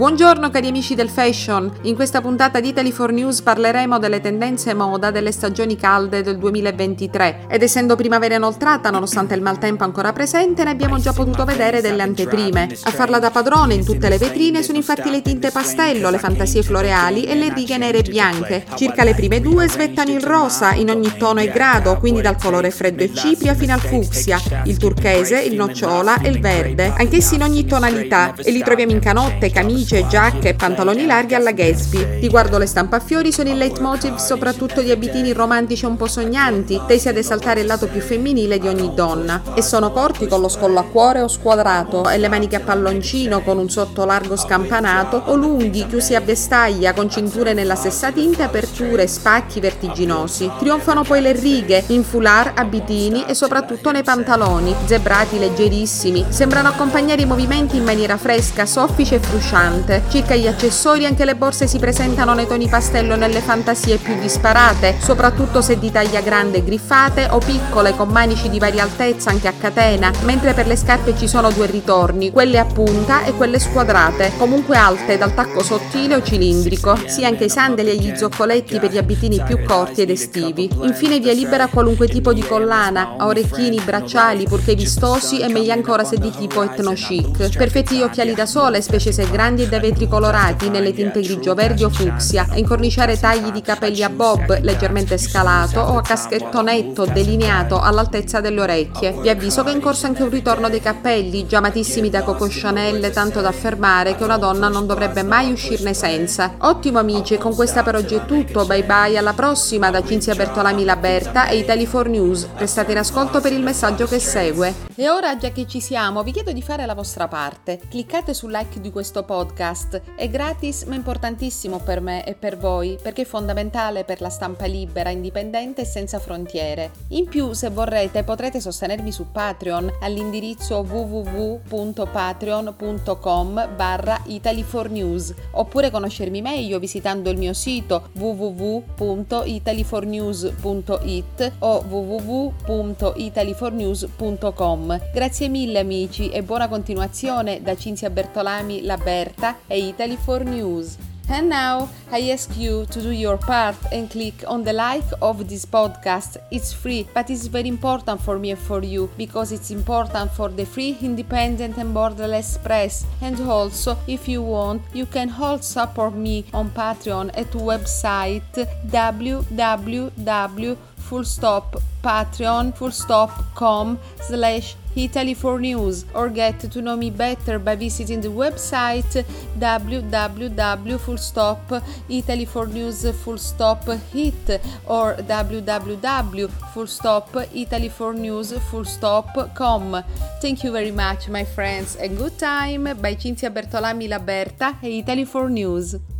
Buongiorno cari amici del fashion, in questa puntata di Italy 4 News parleremo delle tendenze moda delle stagioni calde del 2023 ed essendo primavera inoltrata nonostante il maltempo ancora presente ne abbiamo già potuto vedere delle anteprime. A farla da padrone in tutte le vetrine sono infatti le tinte pastello, le fantasie floreali e le righe nere e bianche. Circa le prime due svettano il rosa in ogni tono e grado, quindi dal colore freddo e cipria fino al fucsia, il turchese, il nocciola e il verde, anch'essi in ogni tonalità e li troviamo in canotte, camicie, camicie, giacche e pantaloni larghi alla Gatsby. Riguardo le stampe a fiori sono il leitmotiv soprattutto di abitini romantici un po' sognanti, tesi ad esaltare il lato più femminile di ogni donna. E sono corti con lo scollo a cuore o squadrato e le maniche a palloncino con un sotto largo scampanato o lunghi chiusi a vestaglia con cinture nella stessa tinta aperture spacchi vertiginosi. Trionfano poi le righe in foulard, abitini e soprattutto nei pantaloni, zebrati leggerissimi, sembrano accompagnare i movimenti in maniera fresca, soffice e frusciante importante. Circa gli accessori, anche le borse si presentano nei toni pastello nelle fantasie più disparate, soprattutto se di taglia grande griffate o piccole con manici di varia altezza anche a catena, mentre per le scarpe ci sono due ritorni, quelle a punta e quelle squadrate, comunque alte dal tacco sottile o cilindrico, sia anche i sandali e gli zoccoletti per gli abitini più corti ed estivi. Infine via libera qualunque tipo di collana, a orecchini, bracciali, purché vistosi e meglio ancora se di tipo etno chic. Perfetti occhiali da sole, specie se grandi e da vetri colorati nelle tinte grigio verdi o fucsia e incorniciare tagli di capelli a bob leggermente scalato o a caschetto netto delineato all'altezza delle orecchie. Vi avviso che è in corso anche un ritorno dei cappelli, già amatissimi da Coco Chanel, tanto da affermare che una donna non dovrebbe mai uscirne senza. Ottimo amici, con questa per oggi è tutto, bye bye, alla prossima da Cinzia Bertolami Laberta e Italy 4 News. Restate in ascolto per il messaggio che segue. E ora, già che ci siamo, vi chiedo di fare la vostra parte. Cliccate sul like di questo podcast podcast. È gratis ma importantissimo per me e per voi perché è fondamentale per la stampa libera, indipendente e senza frontiere. In più, se vorrete, potrete sostenermi su Patreon all'indirizzo www.patreon.com barra Italy4News oppure conoscermi meglio visitando il mio sito www.italy4news.it o www.italy4news.com. Grazie mille amici e buona continuazione da Cinzia Bertolami La Berta e Italy for News. And now I ask you to do your part and click on the like of this podcast. It's free, but it's very important for me and for you because it's important for the free, independent, and borderless press. And also, if you want, you can also support me on Patreon at website www full stop patreon full stop com slash Italy 4 News or get to know me better by visiting the website www full stop Italy 4 News full stop hit or www full stop Italy 4 News full stop com. Thank you very much my friends and good time by Cinzia Bertolami Laberta e Italy 4 News.